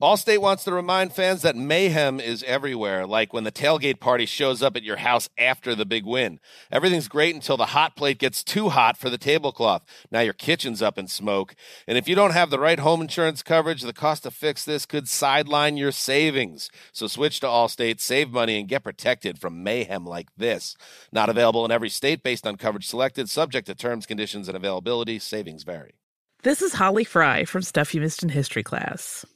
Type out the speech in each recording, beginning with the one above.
Allstate wants to remind fans that mayhem is everywhere, like when the tailgate party shows up at your house after the big win. Everything's great until the hot plate gets too hot for the tablecloth. Now your kitchen's up in smoke. And if you don't have the right home insurance coverage, the cost to fix this could sideline your savings. So switch to Allstate, save money, and get protected from mayhem like this. Not available in every state based on coverage selected, subject to terms, conditions, and availability. Savings vary. This is Holly Fry from Stuff You Missed in History class.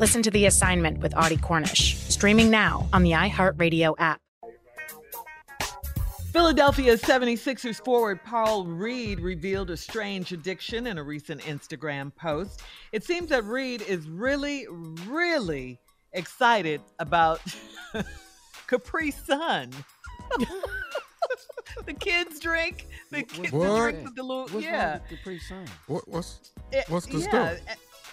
Listen to The Assignment with Audie Cornish, streaming now on the iHeartRadio app. Philadelphia 76ers forward Paul Reed revealed a strange addiction in a recent Instagram post. It seems that Reed is really, really excited about Capri Sun. the kids drink. The kids what? drink the little what's yeah. Capri Sun? What, what's it, what's the yeah, stuff?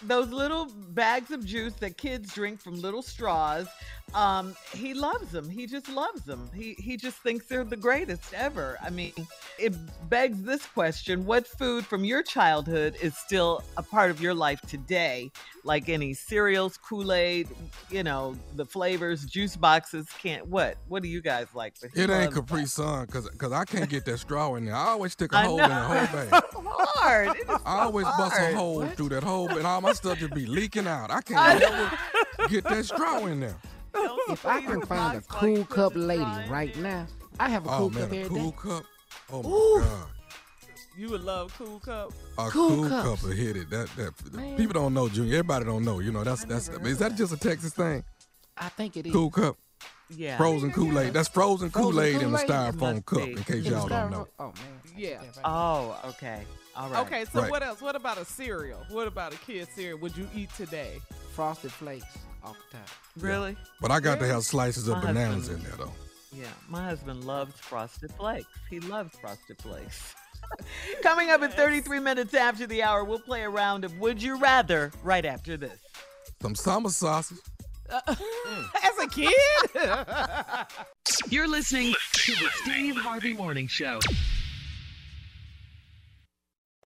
Those little bags of juice that kids drink from little straws. Um, he loves them. He just loves them. He he just thinks they're the greatest ever. I mean, it begs this question: What food from your childhood is still a part of your life today? Like any cereals, Kool Aid, you know, the flavors, juice boxes. Can't what? What do you guys like? It ain't Capri Sun because because I can't get that straw in there. I always stick a hole in the whole bag. hard. So I always hard. bust a hole What? through that hole, and all my stuff just be leaking out. I can't ever get that straw in there. If I can find a cool cup lady right now, I have a Oh cool man, cup a every cool day. cup. Oh my Ooh. god. You would love Cool Cup. A Cool cool, cups. cup will hit it. That that Man. people don't know, Junior. Everybody don't know. You know that's that's. Is that just a Texas thing? I think it is. Cool cup. Yeah. Frozen Kool Aid. That's frozen Frozen Kool Aid in a styrofoam cup. be. In case In y'all don't know. Oh man. Yeah. Oh, okay. All right. Okay, so Right. what else? What about a cereal? What about a kid cereal? Would you eat today? Frosted Flakes off the top. Really? But I got to have slices of My bananas husband- in there though. Yeah, my husband loves Frosted Flakes. He loves Frosted Flakes. Coming up at 33 minutes after the hour, we'll play a round of Would You Rather right after this. Some summer sausage. Uh, as a kid? You're listening to the Steve Harvey Morning Show.